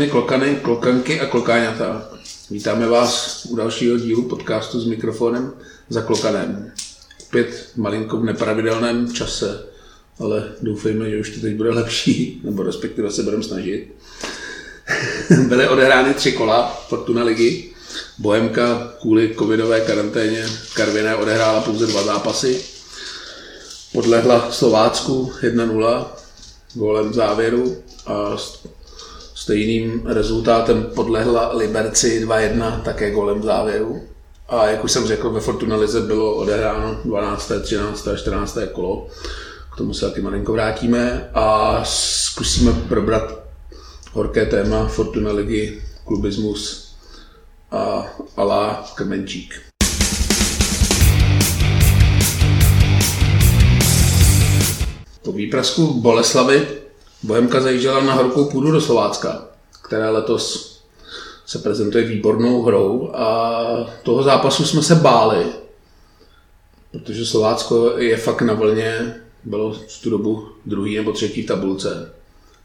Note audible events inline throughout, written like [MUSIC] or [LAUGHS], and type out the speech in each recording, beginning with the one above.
Všechny klokany, klokanky a klokáňata. Vítáme vás u dalšího dílu podcastu s mikrofonem za klokanem. Opět malinko v nepravidelném čase, ale doufejme, že už to teď bude lepší, [LAUGHS] nebo respektive se budeme snažit. [LAUGHS] Byly odehrány tři kola Fortuna ligy. Bohemka kvůli covidové karanténě Karviné odehrála pouze dva zápasy. Podlehla Slovácku 1-0 gólem závěru a stejným rezultátem podlehla Liberci 2-1 také golem závěru. A jak už jsem řekl, ve Fortuna Lize bylo odehráno 12., 13. a 14. kolo. K tomu se taky malinko vrátíme a zkusíme probrat horké téma Fortuna ligy, klubismus a alá Krmenčík. Po výprasku Boleslavy Bohemka zajížděla na horkou půdu do Slovácka, která letos se prezentuje výbornou hrou a toho zápasu jsme se báli, protože Slovácko je fakt na vlně, bylo v tu dobu druhý nebo třetí v tabulce.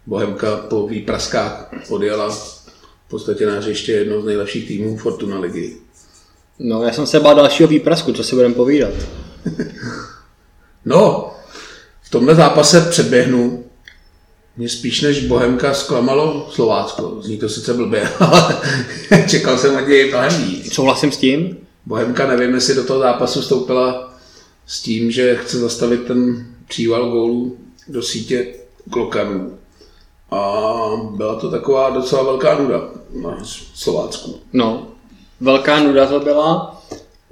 Bohemka po výpraskách odjela v podstatě na hřiště jedno z nejlepších týmů Fortuna ligy. No, já jsem se bál dalšího výprasku, co si budeme povídat. [LAUGHS] no, v tomhle zápase předběhnu mě spíš než Bohemka zklamalo Slovácko. Zní to sice blbě, [LAUGHS] ale čekal jsem od něj mnohem víc. Souhlasím s tím. Bohemka, nevím, jestli do toho zápasu stoupila s tím, že chce zastavit ten příval gólů do sítě klokanů. A byla to taková docela velká nuda na Slovácku. No, velká nuda to byla.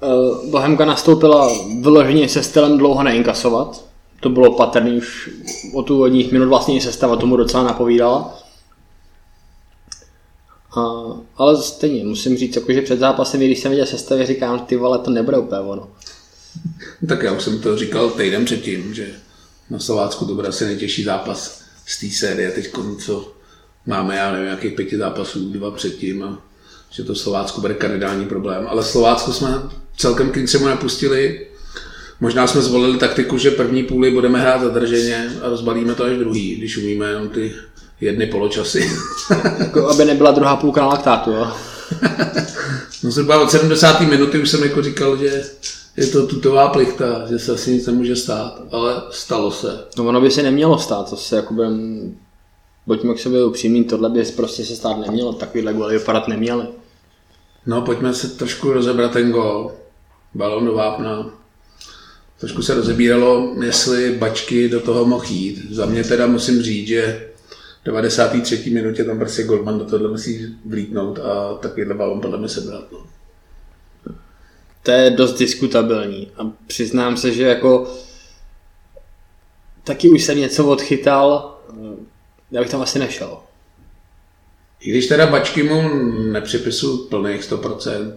Eh, Bohemka nastoupila vyloženě se stylem dlouho neinkasovat to bylo patrný už od úvodních minut vlastně sestava tomu docela napovídala. A, ale stejně musím říct, jako, že před zápasem, když jsem viděl sestavy, říkám, ty vole, to nebude úplně ono. [LAUGHS] Tak já už jsem to říkal týden předtím, že na Slovácku to bude asi nejtěžší zápas z té série. Teď co máme, já nevím, jakých pěti zápasů, dva předtím a že to Slovácku bude kardinální problém. Ale Slovácko jsme celkem k mu napustili Možná jsme zvolili taktiku, že první půli budeme hrát zadrženě a rozbalíme to až druhý, když umíme jenom ty jedny poločasy. [LAUGHS] jako, aby nebyla druhá půlka na laktátu, jo? [LAUGHS] no zhruba od 70. minuty už jsem jako říkal, že je to tutová plichta, že se asi nic nemůže stát, ale stalo se. No ono by se nemělo stát, to se jako budem, buďme k sobě upřímní, tohle by prostě se stát nemělo, takovýhle goly vypadat neměly. No pojďme se trošku rozebrat ten gol. Balon do vápna, trošku se rozebíralo, jestli bačky do toho mohl jít. Za mě teda musím říct, že v 93. minutě tam prostě Goldman do tohle musí vlítnout a takovýhle balon podle mě sebrat. No. To je dost diskutabilní a přiznám se, že jako taky už jsem něco odchytal, já bych tam asi nešel. I když teda bačky mu nepřipisuju plných 100%,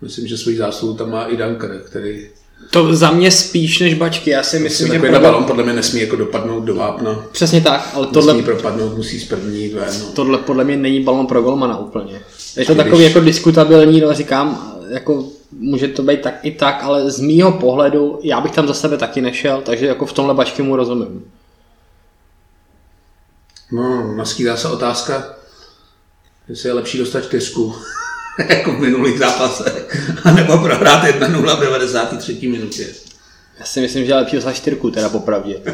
myslím, že svůj zásluhu tam má i Dunker, který to za mě spíš než bačky, já si myslím, že... Takový balon podle mě nesmí jako dopadnout do vápna. Přesně tak, ale tohle... Nesmí propadnout, musí z první ven. No. Tohle podle mě není balon pro golmana úplně. Je to takový když... jako diskutabilní, no říkám, jako může to být tak i tak, ale z mýho pohledu já bych tam za sebe taky nešel, takže jako v tomhle bačky mu rozumím. No, naskýdá se otázka, jestli je lepší dostat čtyřku. [LAUGHS] jako v minulých zápasech, anebo prohrát 1-0 v 93. minutě. Já si myslím, že je lepší za čtyřku, teda popravdě. [LAUGHS]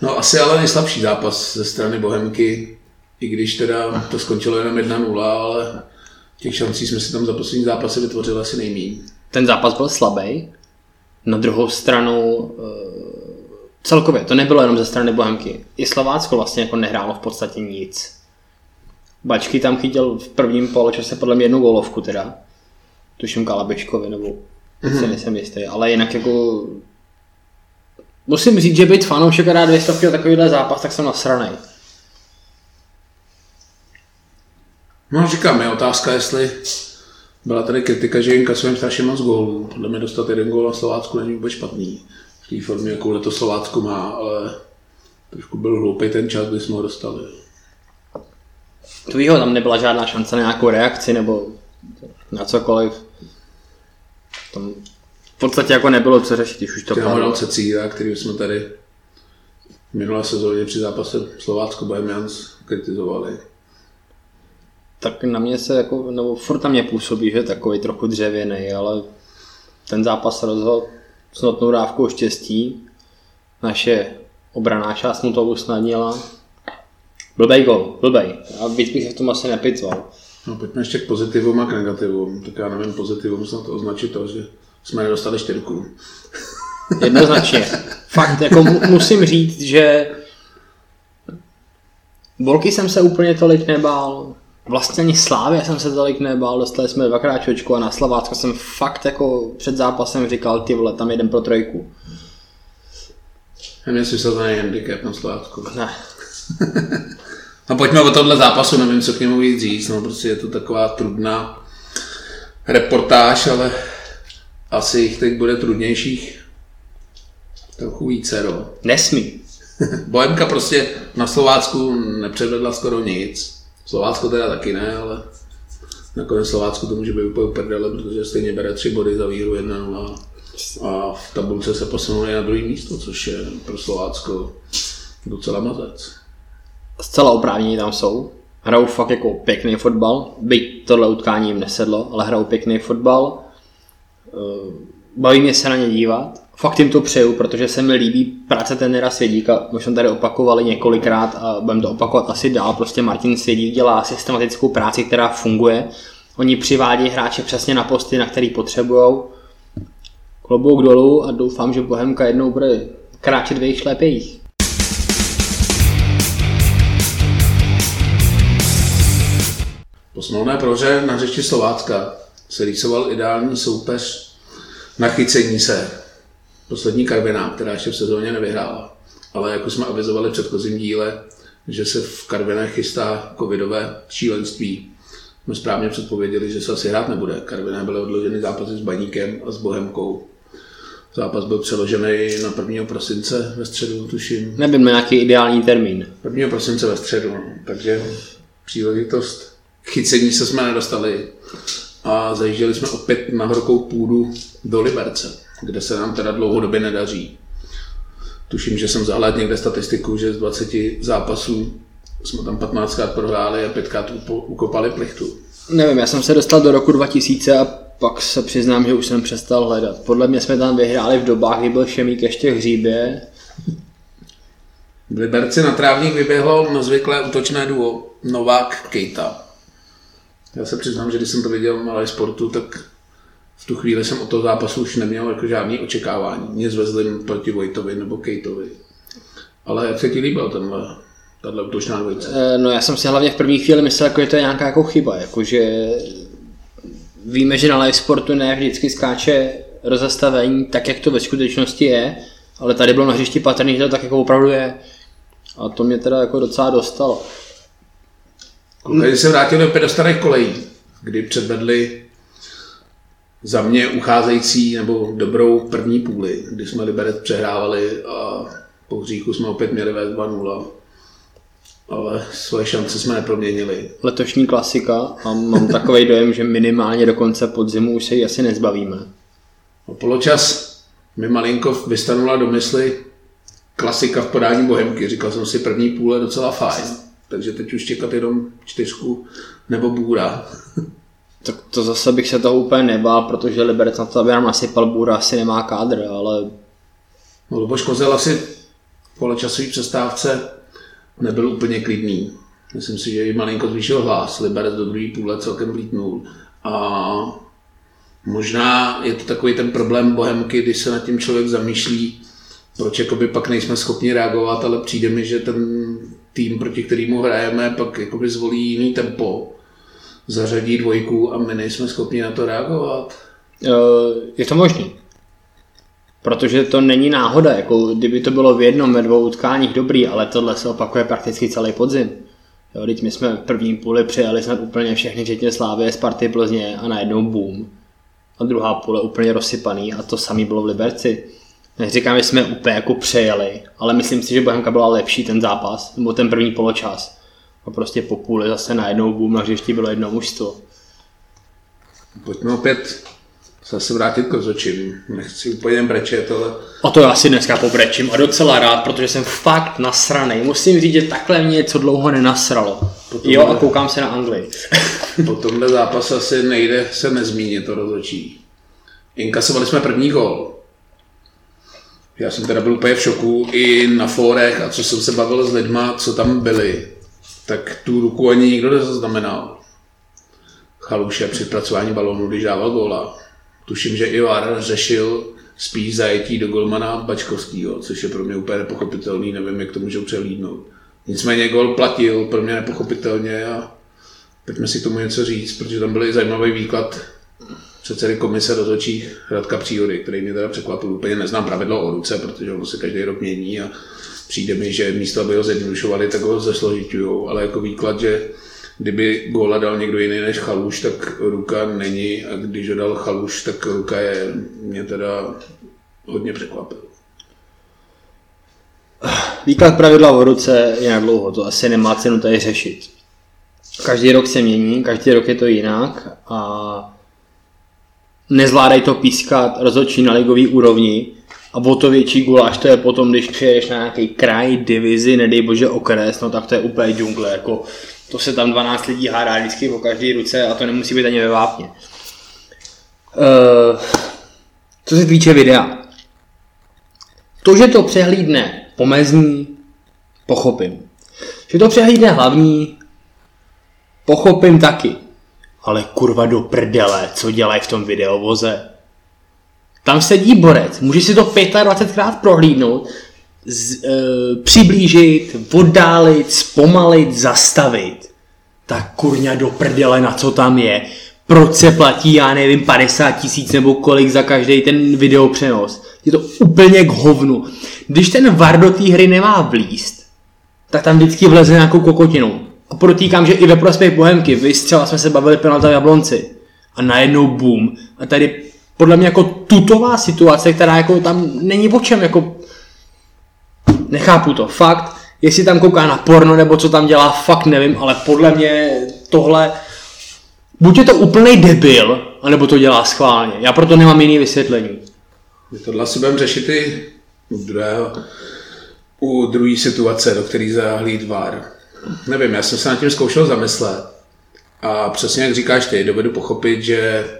no asi ale nejslabší zápas ze strany Bohemky, i když teda to skončilo jenom 1-0, ale těch šancí jsme si tam za poslední zápasy vytvořili asi nejméně. Ten zápas byl slabý. Na druhou stranu eh, celkově to nebylo jenom ze strany Bohemky. I Slovácko vlastně jako nehrálo v podstatě nic Bačky tam chytil v prvním poločase podle mě jednu golovku teda. Tuším Kalabečkovi, nebo mm-hmm. si nejsem jistý, ale jinak jako musím říct, že být fanoušek a dát dvě stovky takovýhle zápas, tak jsem nasranej. No říkám, je otázka, jestli byla tady kritika, že jim kasujeme strašně moc gólů. Podle mě dostat jeden gól na Slovácku není vůbec špatný. V té formě, jakou to Slovácko má, ale trošku byl hloupý ten čas, kdy jsme ho dostali tvýho tam nebyla žádná šance na nějakou reakci nebo na cokoliv. Tam v podstatě jako nebylo co řešit, když už to padlo. Cecília, který jsme tady v minulé sezóně při zápase Slovácko Bohemians kritizovali. Tak na mě se jako, nebo furt na mě působí, že takový trochu dřevěný, ale ten zápas rozhodl s notnou dávkou štěstí. Naše obraná část mu to usnadnila. Blbej gol, blbej. A víc bych se v tom asi nepitval. No, pojďme ještě k pozitivům a k negativům. Tak já nevím, pozitivům snad to označit to, že jsme nedostali čtyřku. [LAUGHS] Jednoznačně. Fakt, jako mu, musím říct, že Volky jsem se úplně tolik nebál, vlastně ani Slávě jsem se tolik nebál, dostali jsme dvakrát čočku a na Slavácko jsem fakt jako před zápasem říkal, ty vole, tam jeden pro trojku. Nevím, jestli se to handicap na Slovácku. Ne. [LAUGHS] no pojďme o tohle zápasu, nevím, co k němu víc říct, no prostě je to taková trudná reportáž, ale asi jich teď bude trudnějších trochu více, no. Nesmí. [LAUGHS] Bohemka prostě na Slovácku nepředvedla skoro nic. Slovácko teda taky ne, ale nakonec Slovácku to může být úplně uprdele, protože stejně bere tři body za výhru 1 a v tabulce se posunuli na druhé místo, což je pro Slovácko docela mazec. Zcela oprávnění tam jsou. Hrajou fakt jako pěkný fotbal, byť tohle utkání jim nesedlo, ale hrajou pěkný fotbal. Eh, baví mě se na ně dívat. Fakt jim to přeju, protože se mi líbí práce tenera Svědíka. Už jsme tady opakovali několikrát a budeme to opakovat asi dál. Prostě Martin Svědík dělá systematickou práci, která funguje. Oni přivádí hráče přesně na posty, na který potřebují. Klobouk dolů a doufám, že Bohemka jednou bude kráčet v jejich. Po smolné proře na řeči Slovácka se rýsoval ideální soupeř na chycení se. Poslední Karviná, která ještě v sezóně nevyhrála. Ale jako jsme avizovali v předchozím díle, že se v Karviné chystá covidové šílenství. Jsme správně předpověděli, že se asi hrát nebude. Karviné byly odloženy zápasy s Baníkem a s Bohemkou. Zápas byl přeložený na 1. prosince ve středu, tuším. Nevím, nějaký ideální termín. 1. prosince ve středu, no. takže příležitost chycení se jsme nedostali a zajížděli jsme opět na horkou půdu do Liberce, kde se nám teda dlouhodobě nedaří. Tuším, že jsem zahlédl někde statistiku, že z 20 zápasů jsme tam 15krát prohráli a 5krát ukopali plichtu. Nevím, já jsem se dostal do roku 2000 a pak se přiznám, že už jsem přestal hledat. Podle mě jsme tam vyhráli v dobách, kdy byl Šemík ještě hříbě. V Liberci na trávník vyběhlo zvyklé útočné duo Novák Kejta. Já se přiznám, že když jsem to viděl na sportu, tak v tu chvíli jsem od toho zápasu už neměl jako žádný očekávání. Nic vezli proti Vojtovi nebo Kejtovi. Ale jak se ti líbil tenhle, tahle útočná dvojice? No já jsem si hlavně v první chvíli myslel, jako, že to je nějaká jako chyba. Jako, že víme, že na live sportu ne vždycky skáče rozestavení tak, jak to ve skutečnosti je, ale tady bylo na hřišti patrný, že to tak jako opravdu je. A to mě teda jako docela dostalo. Když se vrátili opět do starých kolejí, kdy předvedli za mě ucházející nebo dobrou první půli, kdy jsme Liberec přehrávali a po hříchu jsme opět měli ve 2-0. Ale svoje šance jsme neproměnili. Letošní klasika a mám [LAUGHS] takový dojem, že minimálně do konce podzimu už se ji asi nezbavíme. O poločas mi malinko vystanula do mysli klasika v podání Bohemky. Říkal jsem si, první půle docela fajn. Takže teď už čekat jenom čtyřku nebo bůra. [LAUGHS] Tak to zase bych se toho úplně nebál, protože Liberec na to, aby nám nasypal bůra, asi nemá kádr, ale... No, Luboš Kozel asi v poločasové přestávce nebyl úplně klidný. Myslím si, že i malinko zvýšil hlas, Liberec do druhé půle celkem vlítnul. A možná je to takový ten problém Bohemky, když se nad tím člověk zamýšlí, proč jakoby pak nejsme schopni reagovat, ale přijde mi, že ten tým, proti kterému hrajeme, pak jakoby zvolí jiný tempo, zařadí dvojku a my nejsme schopni na to reagovat. Je to možné. Protože to není náhoda, jako kdyby to bylo v jednom, ve dvou utkáních dobrý, ale tohle se opakuje prakticky celý podzim. Jo, teď my jsme v prvním půli přijali snad úplně všechny, včetně Slávy, Sparty, Plzně a najednou boom. A druhá půle úplně rozsypaný a to samý bylo v Liberci. Neříkám, že jsme úplně jako přejeli, ale myslím si, že Bohemka byla lepší ten zápas, nebo ten první poločas. A prostě po půli zase najednou boom na hřišti bylo jedno mužstvo. Pojďme opět zase vrátit k rozočím. Nechci úplně brečet, ale... A to já si dneska pobrečím a docela rád, protože jsem fakt nasranej. Musím říct, že takhle mě něco dlouho nenasralo. Potom jo, a koukám se na Anglii. [LAUGHS] po tomhle zápase asi nejde se nezmínit to rozočí. Inkasovali jsme první gol. Já jsem teda byl úplně v šoku i na fórech a co jsem se bavil s lidma, co tam byli, tak tu ruku ani nikdo nezaznamenal. Chaluše při pracování balónu, když dával góla. Tuším, že Ivar řešil spíš zajetí do golmana Bačkovského, což je pro mě úplně nepochopitelný, nevím, jak to můžou přehlídnout. Nicméně gol platil pro mě nepochopitelně a pojďme si k tomu něco říct, protože tam byl i zajímavý výklad předsedy komise rozhodčích Radka Příhody, který mě teda překvapil. Úplně neznám pravidlo o ruce, protože ono se každý rok mění a přijde mi, že místo, aby ho zjednodušovali, tak ho zesložitují, ale jako výklad, že kdyby góla dal někdo jiný než Chaluš, tak ruka není a když ho dal Chaluš, tak ruka je mě teda hodně překvapil. Výklad pravidla o ruce je na dlouho, to asi nemá cenu tady řešit. Každý rok se mění, každý rok je to jinak a nezvládají to pískat rozhodčí na ligový úrovni a o to větší guláš to je potom, když přijedeš na nějaký kraj, divizi, nedej bože okres, no tak to je úplně džungle, jako to se tam 12 lidí hádá vždycky o každé ruce a to nemusí být ani ve vápně. Uh, co se týče videa. To, že to přehlídne pomezní, pochopím. Že to přehlídne hlavní, pochopím taky. Ale kurva do prdele, co dělají v tom videovoze. Tam sedí borec, může si to 25krát prohlídnout, z, e, přiblížit, oddálit, zpomalit, zastavit. Tak kurňa do prdele, na co tam je. Proč se platí, já nevím, 50 tisíc nebo kolik za každý ten video přenos. Je to úplně k hovnu. Když ten VAR do té hry nemá vlíst, tak tam vždycky vleze nějakou kokotinu. A protýkám, že i ve prospěch Bohemky, vy třeba jsme se bavili penalta v Jablonci. A najednou boom. A tady podle mě jako tutová situace, která jako tam není o čem, jako nechápu to, fakt, jestli tam kouká na porno nebo co tam dělá, fakt nevím, ale podle mě tohle, buď je to úplný debil, anebo to dělá schválně. Já proto nemám jiný vysvětlení. My tohle si budeme řešit i u druhého, u druhé situace, do které zahlíd VAR. Nevím, já jsem se nad tím zkoušel zamyslet. A přesně jak říkáš ty, dovedu pochopit, že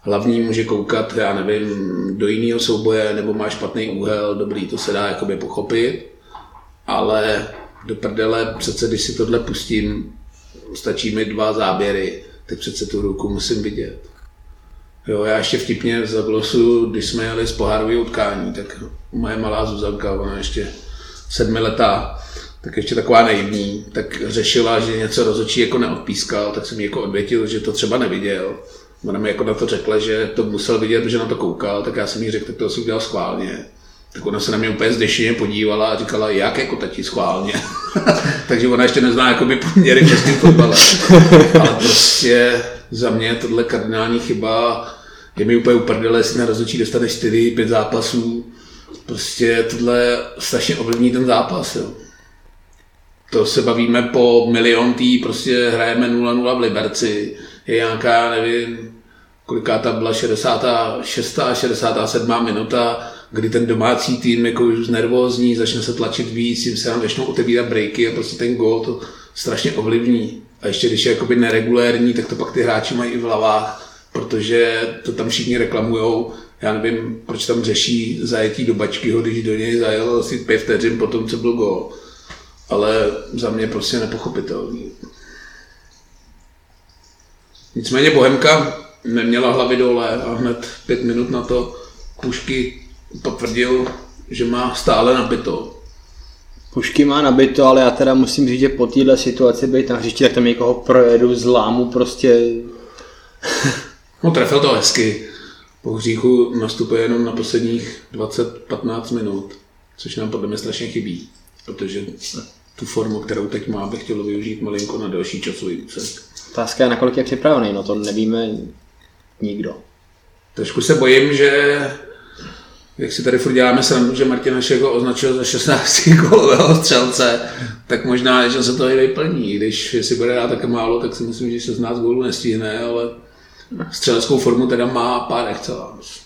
hlavní může koukat, já nevím, do jiného souboje, nebo má špatný úhel, dobrý, to se dá jakoby pochopit, ale do prdele přece, když si tohle pustím, stačí mi dva záběry, tak přece tu ruku musím vidět. Jo, já ještě vtipně za glosu, když jsme jeli z pohárového utkání, tak moje malá Zuzanka, ona ještě sedmiletá, tak ještě taková naivní, tak řešila, že něco rozočí jako neodpískal, tak jsem jí jako odvětil, že to třeba neviděl. Ona mi jako na to řekla, že to musel vidět, že na to koukal, tak já jsem jí řekl, tak to asi udělal schválně. Tak ona se na mě úplně zdešeně podívala a říkala, jak jako tati schválně. [LAUGHS] Takže ona ještě nezná jakoby poměry českým fotbale. Ale prostě za mě tohle kardinální chyba. Je mi úplně uprdele, jestli na rozhodčí dostane 4-5 zápasů. Prostě tohle strašně ovlivní ten zápas. Jo. To se bavíme po milion tý, prostě hrajeme 0-0 v Liberci je nějaká, nevím, koliká ta byla 66. a 67. minuta, kdy ten domácí tým jako už nervózní, začne se tlačit víc, jim se nám začnou otevírat breaky a prostě ten gol to strašně ovlivní. A ještě když je jakoby neregulérní, tak to pak ty hráči mají i v hlavách, protože to tam všichni reklamujou. Já nevím, proč tam řeší zajetí do bačkyho, když do něj zajel asi pět vteřin po tom, co byl gol. Ale za mě prostě nepochopitelný. Nicméně Bohemka neměla hlavy dole a hned pět minut na to Pušky potvrdil, že má stále nabito. Pušky má nabito, ale já teda musím říct, že po téhle situaci být na hřišti, tak tam někoho projedu z lámu prostě... [LAUGHS] no trefil to hezky. Po hříchu nastupuje jenom na posledních 20-15 minut, což nám podle mě strašně chybí, protože tu formu, kterou teď má, bych chtěl využít malinko na další časový úsek. Otázka je, nakolik je připravený, no to nevíme nikdo. Trošku se bojím, že jak si tady furt děláme srandu, že Martin Našek označil za 16 gólového střelce, tak možná, že se to i vyplní. Když si bude dát také málo, tak si myslím, že 16 gólů nestihne, ale střeleckou formu teda má pár excellence.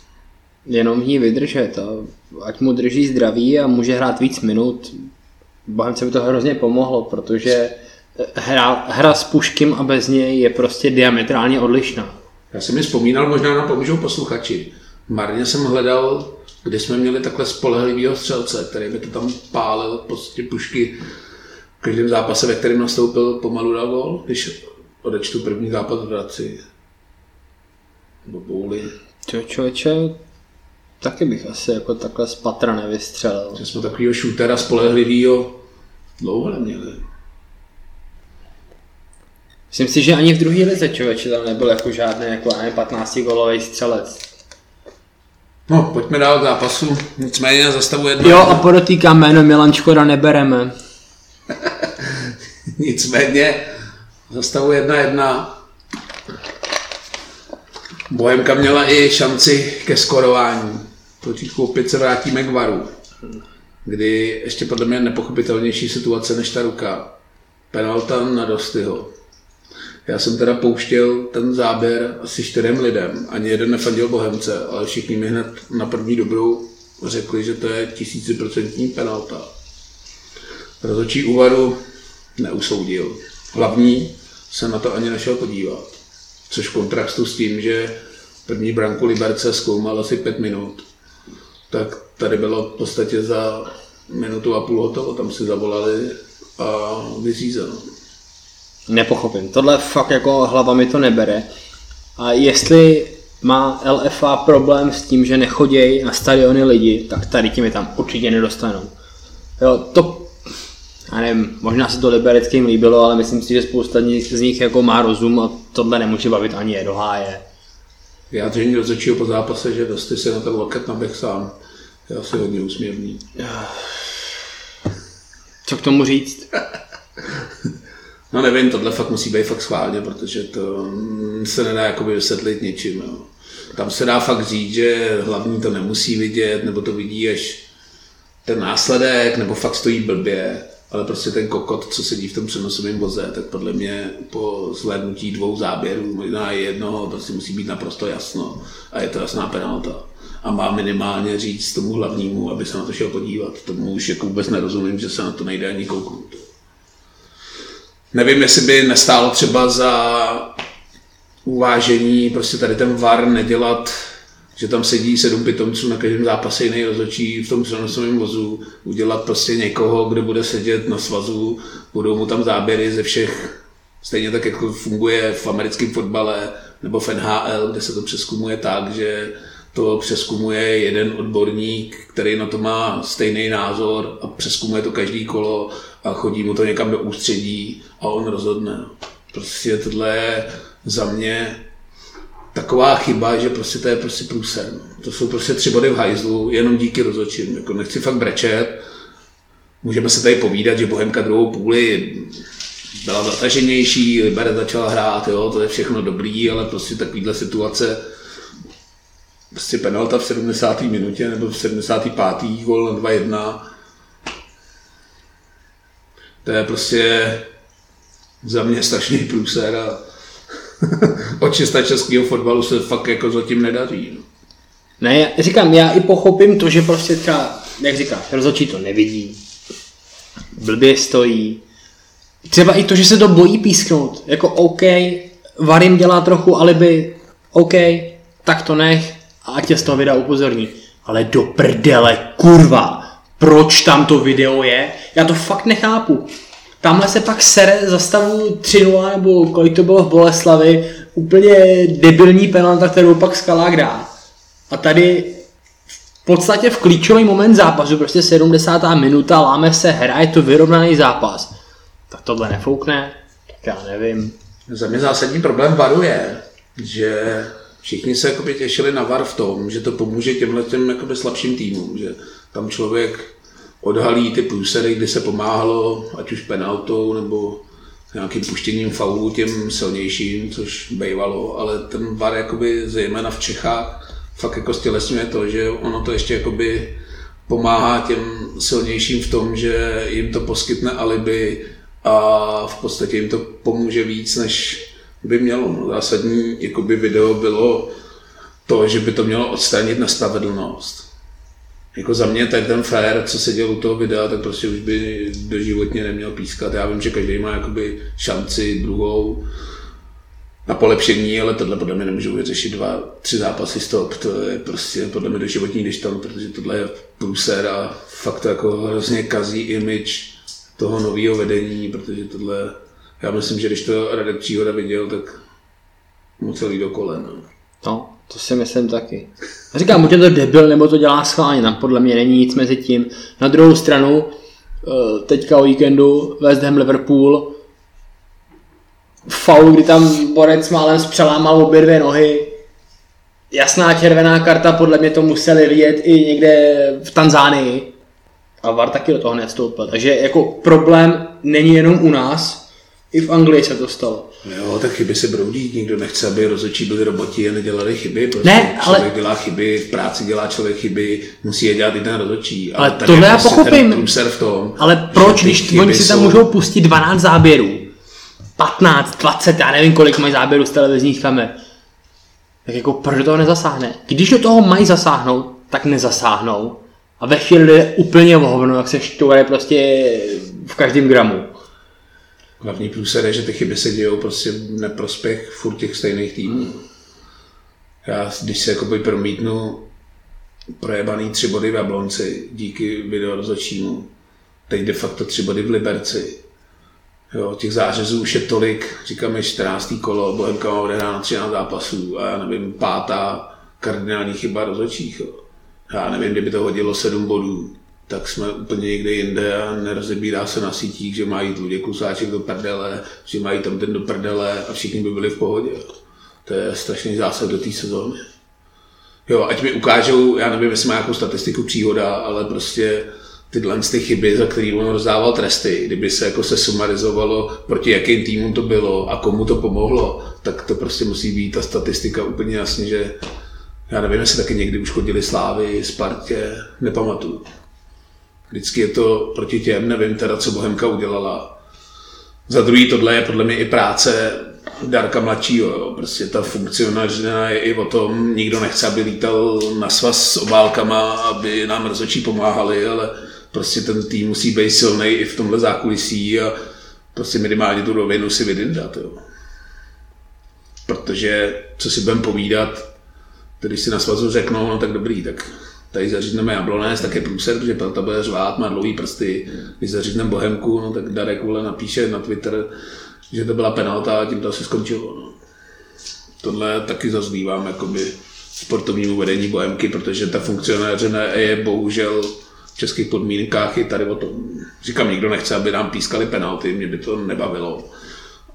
Jenom v ní vydržet a ať mu drží zdraví a může hrát víc minut. Bohemce by to hrozně pomohlo, protože hra, hra s Puškem a bez něj je prostě diametrálně odlišná. Já jsem mi vzpomínal, možná na pomůžou posluchači. Marně jsem hledal, kde jsme měli takhle spolehlivého střelce, který by to tam pálil, prostě pušky v každém zápase, ve kterém nastoupil, pomalu dal gol, když odečtu první zápas v Hradci. Nebo Bouli. Čo, člověče, taky bych asi jako takhle z patra nevystřelil. Že jsme takového shootera spolehlivého dlouho neměli. Myslím si, že ani v druhé lize člověče tam nebyl jako žádný jako ani 15 golový střelec. No, pojďme dál k zápasu. Nicméně zastavu jedno. Jo a podotýkám jméno Milan Škoda nebereme. [LAUGHS] Nicméně zastavu jedna jedna. Bohemka měla i šanci ke skorování. Trošičku opět se vrátíme k varu, kdy ještě podle mě nepochopitelnější situace než ta ruka. Penalta na Dostyho. Já jsem teda pouštěl ten záběr asi čtyřem lidem. Ani jeden nefandil Bohemce, ale všichni mi hned na první dobrou řekli, že to je tisíciprocentní penalta. Rozočí úvaru neusoudil. Hlavní se na to ani nešel podívat. Což v kontrastu s tím, že první branku Liberce zkoumal asi pět minut, tak tady bylo v podstatě za minutu a půl hotovo. Tam si zavolali a vyřízeno. Nepochopím. Tohle fakt jako hlava mi to nebere. A jestli má LFA problém s tím, že nechodějí na stadiony lidi, tak tady tím je tam určitě nedostanou. Jo, to, já nevím, možná se to liberickým líbilo, ale myslím si, že spousta z nich jako má rozum a tohle nemůže bavit ani je do háje. Vyjádření rozhodčího po zápase, že dosty se na ten loket naběh sám, je asi hodně úsměvný. Co k tomu říct? [LAUGHS] No nevím, tohle fakt musí být fakt schválně, protože to se nedá jakoby vysvětlit něčím. Jo. Tam se dá fakt říct, že hlavní to nemusí vidět, nebo to vidí až ten následek, nebo fakt stojí blbě, ale prostě ten kokot, co sedí v tom přenosovém voze, tak podle mě po zhlédnutí dvou záběrů, možná jednoho, prostě musí být naprosto jasno a je to jasná penalta. A má minimálně říct tomu hlavnímu, aby se na to šel podívat. Tomu už jako vůbec nerozumím, že se na to nejde ani kouknout. Nevím, jestli by nestálo třeba za uvážení prostě tady ten VAR nedělat, že tam sedí sedm pitomců na každém zápase jiný rozhodčí v tom přenosovém vozu, udělat prostě někoho, kdo bude sedět na svazu, budou mu tam záběry ze všech, stejně tak, jako funguje v americkém fotbale nebo v NHL, kde se to přeskumuje tak, že to přeskumuje jeden odborník, který na to má stejný názor a přeskumuje to každý kolo a chodí mu to někam do ústředí a on rozhodne. Prostě tohle je za mě taková chyba, že prostě to je prostě průser. No. To jsou prostě tři body v hajzlu, jenom díky rozhodčím. Jako nechci fakt brečet. Můžeme se tady povídat, že Bohemka druhou půli byla zataženější, Liberec začala hrát, jo, to je všechno dobrý, ale prostě takovýhle situace, prostě penalta v 70. minutě nebo v 75. gol na 2-1, to je prostě za mě strašný průser a [LAUGHS] od čista českého fotbalu se fakt jako zatím nedaří. No. Ne, já říkám, já i pochopím to, že prostě třeba, jak říkáš, rozhodčí to nevidí, blbě stojí, třeba i to, že se to bojí písknout, jako OK, Varim dělá trochu alibi, OK, tak to nech a ať tě z toho videa upozorní. Ale do prdele, kurva, proč tam to video je? Já to fakt nechápu. Tamhle se pak sere za stavu 3 nebo kolik to bylo v Boleslavi, úplně debilní penalta, kterou pak Skalák dá. A tady v podstatě v klíčový moment zápasu, prostě 70. minuta, láme se, hra, je to vyrovnaný zápas. Tak tohle nefoukne? Já nevím. Za mě zásadní problém varu je, že všichni se jakoby těšili na VAR v tom, že to pomůže těmhle těm jakoby slabším týmům, že tam člověk odhalí ty průsery, kdy se pomáhalo, ať už penaltou nebo nějakým puštěním faulu těm silnějším, což bývalo, ale ten VAR jakoby zejména v Čechách fakt jako stělesňuje to, že ono to ještě jakoby pomáhá těm silnějším v tom, že jim to poskytne alibi a v podstatě jim to pomůže víc, než by mělo. No. Zásadní jakoby video bylo to, že by to mělo odstranit nespravedlnost. Jako za mě tak ten fair, co se dělo u toho videa, tak prostě už by doživotně neměl pískat. Já vím, že každý má jakoby šanci druhou na polepšení, ale tohle podle mě nemůžou vyřešit dva, tři zápasy stop. To je prostě podle mě doživotní tam, protože tohle je průser a fakt to jako hrozně kazí image toho nového vedení, protože tohle, já myslím, že když to Radek Příhoda viděl, tak musel jít do kolen. No. to si myslím taky. Říkám, buď je to debil, nebo to dělá schválně, tam podle mě není nic mezi tím. Na druhou stranu, eh, teďka o víkendu West Ham Liverpool, faul, kdy tam borec málem zpřelámal obě dvě nohy, jasná červená karta, podle mě to museli vidět i někde v Tanzánii. A VAR taky do toho nevstoupil. Takže jako problém není jenom u nás, i v Anglii se to stalo. Jo, tak chyby se broudí, nikdo nechce, aby rozhodčí byli roboti a nedělali chyby. Prostě ne, ale... Člověk dělá chyby, v práci dělá člověk chyby, musí je dělat i ten rozhodčí. Ale to já prostě pochopím. v tom, ale proč, když oni si tam jsou... můžou pustit 12 záběrů, 15, 20, já nevím, kolik mají záběrů z televizních kamer, tak jako proč do toho nezasáhne? Když do toho mají zasáhnout, tak nezasáhnou. A ve chvíli je úplně hovno, jak se štore prostě v každém gramu. Hlavní plus je, že ty chyby se dějou prostě neprospěch furt těch stejných týmů. Já, když se jakoby promítnu projebaný tři body v Jablonci díky videorozhodčímu, teď de facto tři body v Liberci. Jo, těch zářezů už je tolik, říkáme 14. kolo, Bohemka má odehráno 13 zápasů a já nevím, pátá kardinální chyba rozhodčích. Já nevím, kdyby to hodilo 7 bodů, tak jsme úplně někde jinde a nerozebírá se na sítích, že mají Ludě Klusáček do prdele, že mají tam ten do prdele a všichni by byli v pohodě. To je strašný zásah do té sezóny. Jo, ať mi ukážou, já nevím, jestli má nějakou statistiku příhoda, ale prostě tyhle ty chyby, za které on rozdával tresty, kdyby se jako se sumarizovalo, proti jakým týmům to bylo a komu to pomohlo, tak to prostě musí být ta statistika úplně jasně, že já nevím, jestli taky někdy už chodili Slávy, Spartě, nepamatuju. Vždycky je to proti těm, nevím teda, co Bohemka udělala. Za druhý, tohle je podle mě i práce Darka mladšího. Jo. Prostě ta funkcionářina je i o tom, nikdo nechce, aby lítal na svaz s obálkama, aby nám rozhodčí pomáhali, ale prostě ten tým musí být silný i v tomhle zákulisí a prostě minimálně tu rovinu si vydindat. Jo. Protože, co si budeme povídat, když si na svazu řeknou, no tak dobrý, tak tady zařízneme jablonec, tak je průser, protože Pelta bude řvát, má dlouhý prsty. Když zařízneme Bohemku, no tak Darek vole napíše na Twitter, že to byla penalta a tím to asi skončilo. No. Tohle taky zazlívám jakoby sportovnímu vedení Bohemky, protože ta funkcionáře je bohužel v českých podmínkách i tady o tom. Říkám, nikdo nechce, aby nám pískali penalty, mě by to nebavilo.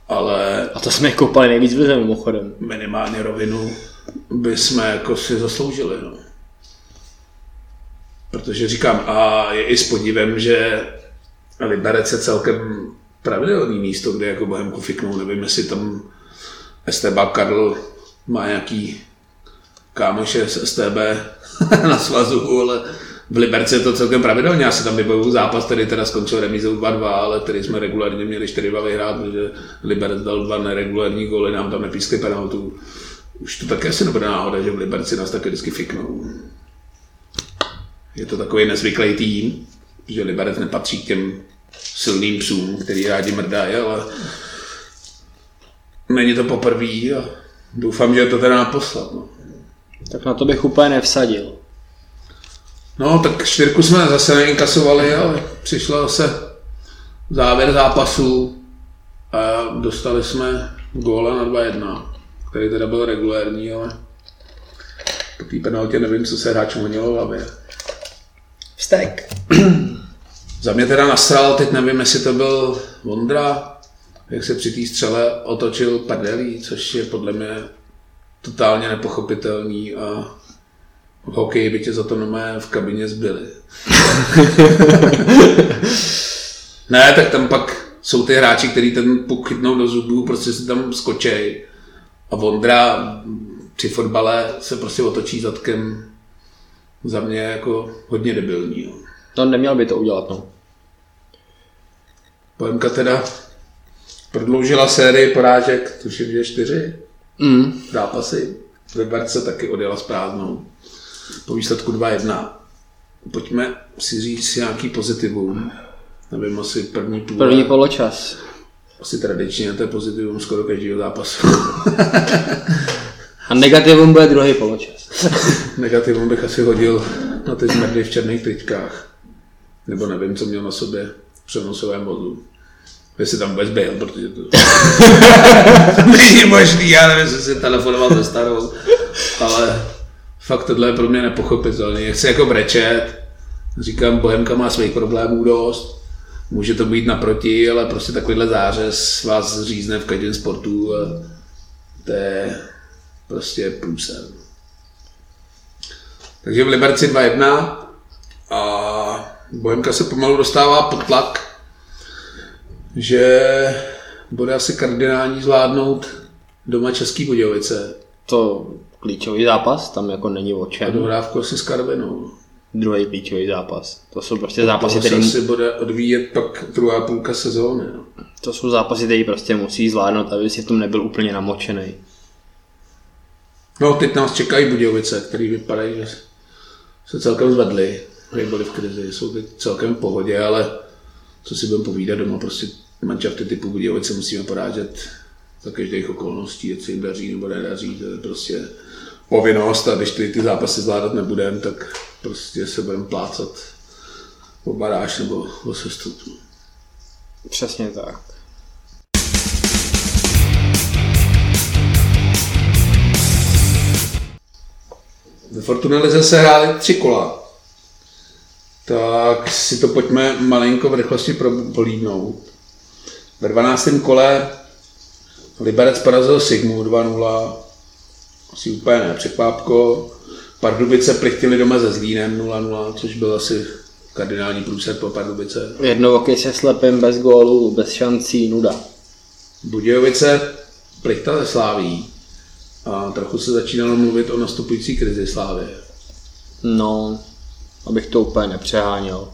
Ale... A to jsme kopali nejvíc v mimochodem. Minimálně rovinu by jsme jako si zasloužili. No. Protože říkám, a je i s podívem, že Liberec je celkem pravidelný místo, kde jako Bohemku fiknou. Nevím, jestli tam STB Karl má nějaký kámoše z STB [LAUGHS] na svazu, ale v Liberci je to celkem pravidelně. Já si tam vybavuju zápas, který teda skončil remízou 2-2, ale který jsme regulárně měli 4-2 vyhrát, protože Liberec dal dva neregulární góly, nám tam nepískli penaltu. Už to také asi nebude náhoda, že v Liberci nás taky vždycky fiknou. Je to takový nezvyklý tým, že Liberec nepatří k těm silným psům, který rádi mrdají, ale není to poprvé a doufám, že je to teda naposled. No. Tak na to bych úplně nevsadil. No, tak čtyřku jsme zase neinkasovali, ale přišlo se závěr zápasu a dostali jsme góla na 2-1, který teda byl regulérní, ale po té penaltě nevím, co se hráč honilo v hlavě. Vztek. [CLEARS THROAT] Za mě teda nasral, teď nevím, jestli to byl Vondra, jak se při té střele otočil padelí, což je podle mě totálně nepochopitelný a v hokeji by tě za to nomé v kabině zbyli. [LAUGHS] ne, tak tam pak jsou ty hráči, kteří ten puk chytnou do zubů, prostě si tam skočej. A Vondra při fotbale se prostě otočí zadkem za mě jako hodně debilní. Jo. No neměl by to udělat, no. Poemka teda prodloužila sérii porážek, tuším, že čtyři Mm. zápasy. Liberce taky odjela s prázdnou. Po výsledku 2-1. Pojďme si říct nějaký pozitivum. Nevím, asi první půl. První poločas. Asi tradičně to je pozitivum skoro každého zápasu. A negativum bude druhý poločas. [LAUGHS] Negativum bych asi hodil na ty zmrdy v černých tričkách. Nebo nevím, co měl na sobě v přenosovém vozu. Jestli tam vůbec byl, protože to [LAUGHS] není možný, já nevím, jestli si telefonoval ze starou, ale fakt tohle je pro mě nepochopitelné. Chci jako brečet, říkám, Bohemka má svých problémů dost, může to být naproti, ale prostě takovýhle zářez vás řízne v každém sportu a to je prostě průser. Takže v Liberci 2-1 a Bohemka se pomalu dostává pod tlak, že bude asi kardinální zvládnout doma Český Budějovice To klíčový zápas, tam jako není o a čem. dohrávku asi s Karvinou. Druhý klíčový zápas. To jsou prostě zápasy, se které asi bude odvíjet pak druhá půlka sezóny. No. to jsou zápasy, které prostě musí zvládnout, aby si v tom nebyl úplně namočený. no, teď nás čekají Budějovice, který vypadají, že se celkem zvedli, jak byli v krizi, jsou teď celkem v pohodě, ale co si budeme povídat doma, prostě manšafty typu Budějovice musíme porážet za každých okolností, se jim daří nebo nedaří, to je prostě povinnost a když ty, ty zápasy zvládat nebudeme, tak prostě se budeme plácat o baráž nebo o sestup. Přesně tak. Ve Fortuna Lize se hrály tři kola. Tak si to pojďme malinko v rychlosti pro- polídnout. Ve 12. kole Liberec porazil Sigmu 2-0. Asi úplně ne, překvápko. Pardubice plichtili doma se Zlínem 0-0, což byl asi kardinální průser pro Pardubice. Jednovoky se slepým, bez gólu, bez šancí, nuda. Budějovice plichta ze Sláví. A trochu se začínalo mluvit o nastupující krizi Slávy. No, abych to úplně nepřeháněl.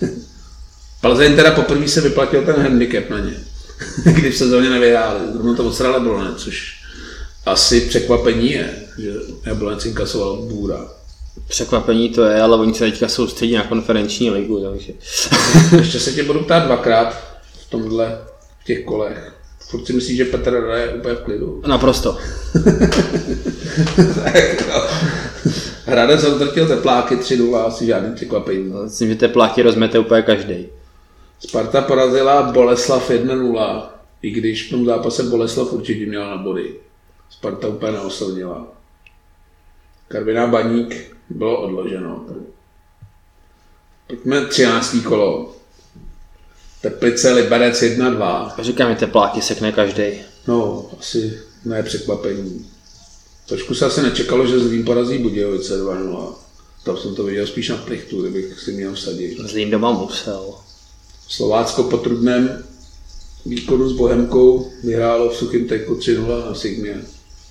[LAUGHS] Plzeň teda poprvé se vyplatil ten handicap na ně, [LAUGHS] když v sezóně nevyhráli. Zrovna to odsral Jablonec, což asi překvapení je, že Jablonec inkasoval bůra. Překvapení to je, ale oni se teďka soustředí na konferenční ligu, takže... [LAUGHS] Ještě se tě budu ptát dvakrát v tomhle, v těch kolech. Furt si myslíš, že Petr Rada je úplně v klidu. Naprosto. tak, [LAUGHS] no. Hradec odtrtil tepláky 3-0, asi žádný překvapení. Myslím, že tepláky rozmete úplně každý. Sparta porazila Boleslav 1-0, i když v tom zápase Boleslav určitě měla na body. Sparta úplně neoslnila. Karviná Baník bylo odloženo. Pojďme 13. kolo. Teplice Liberec 1-2. Říkám, že tepláky sekne každý. No, asi ne překvapení. Trošku se asi nečekalo, že Zlín porazí Budějovice 2-0. Tam jsem to viděl spíš na plichtu, kdybych si měl vsadit. Zlín doma musel. Slovácko po trudném výkonu s Bohemkou vyhrálo v suchým teku 3-0 na Sigmě.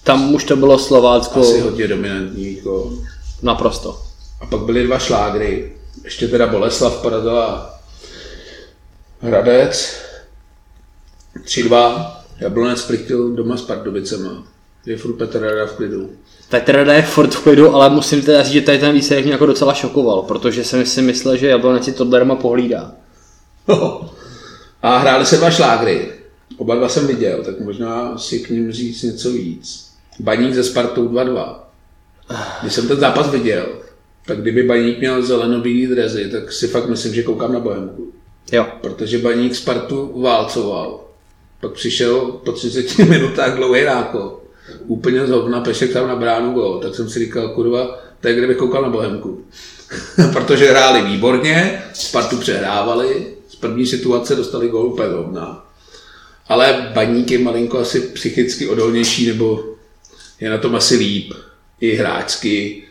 Tam už to bylo Slovácko Asi hodně dominantní výkon. naprosto. A pak byly dva šlágry. Ještě teda Boleslav porazila Hradec 3-2. Jablonec plichtil doma s Pardubicema. Je furt Petr Rada v klidu. Petr Rada je furt v klidu, ale musím teda říct, že tady ten výsledek mě jako docela šokoval, protože jsem si myslel, že Jablonec si tohle doma pohlídá. A hráli se dva šlágry. Oba dva jsem viděl, tak možná si k ním říct něco víc. Baník ze Spartou 2-2. Když jsem ten zápas viděl, tak kdyby Baník měl zelenou-bílý drezy, tak si fakt myslím, že koukám na Bohemku. Jo, Protože Baník Spartu válcoval. Pak přišel po 30 [LAUGHS] minutách dlouhý ráko. Úplně z hovna, Pešek tam na bránu gol. Tak jsem si říkal, kurva, to je kdybych koukal na Bohemku. [LAUGHS] Protože hráli výborně, Spartu přehrávali, z první situace dostali gol úplně z hovna. Ale Baník je malinko asi psychicky odolnější, nebo je na tom asi líp, i hráčsky.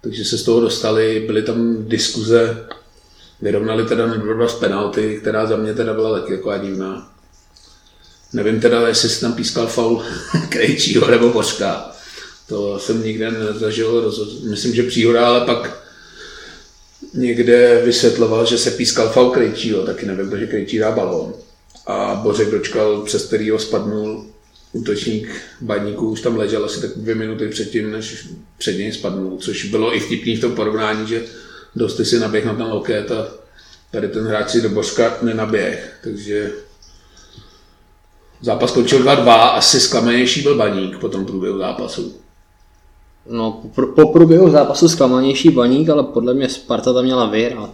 Takže se z toho dostali, byly tam diskuze, vyrovnali teda na 2 z penalty, která za mě teda byla taky taková divná. Nevím teda, jestli si tam pískal faul [LAUGHS] Krejčího nebo Božka. To jsem nikde nezažil, myslím, že příhoda, ale pak někde vysvětloval, že se pískal faul Krejčího, taky nevím, protože Krejčí dá balón. a Bořek dočkal, přes kterýho spadnul útočník baníků, už tam ležel asi tak dvě minuty předtím, než před něj spadnul, což bylo i vtipný v tom porovnání, že dost si naběh na ten loket a tady ten hráč si do Bořka nenaběh, takže zápas skončil 2-2, asi zklamenější byl baník po tom průběhu zápasu. No, po, po průběhu zápasu zklamanější baník, ale podle mě Sparta tam měla vyhrát.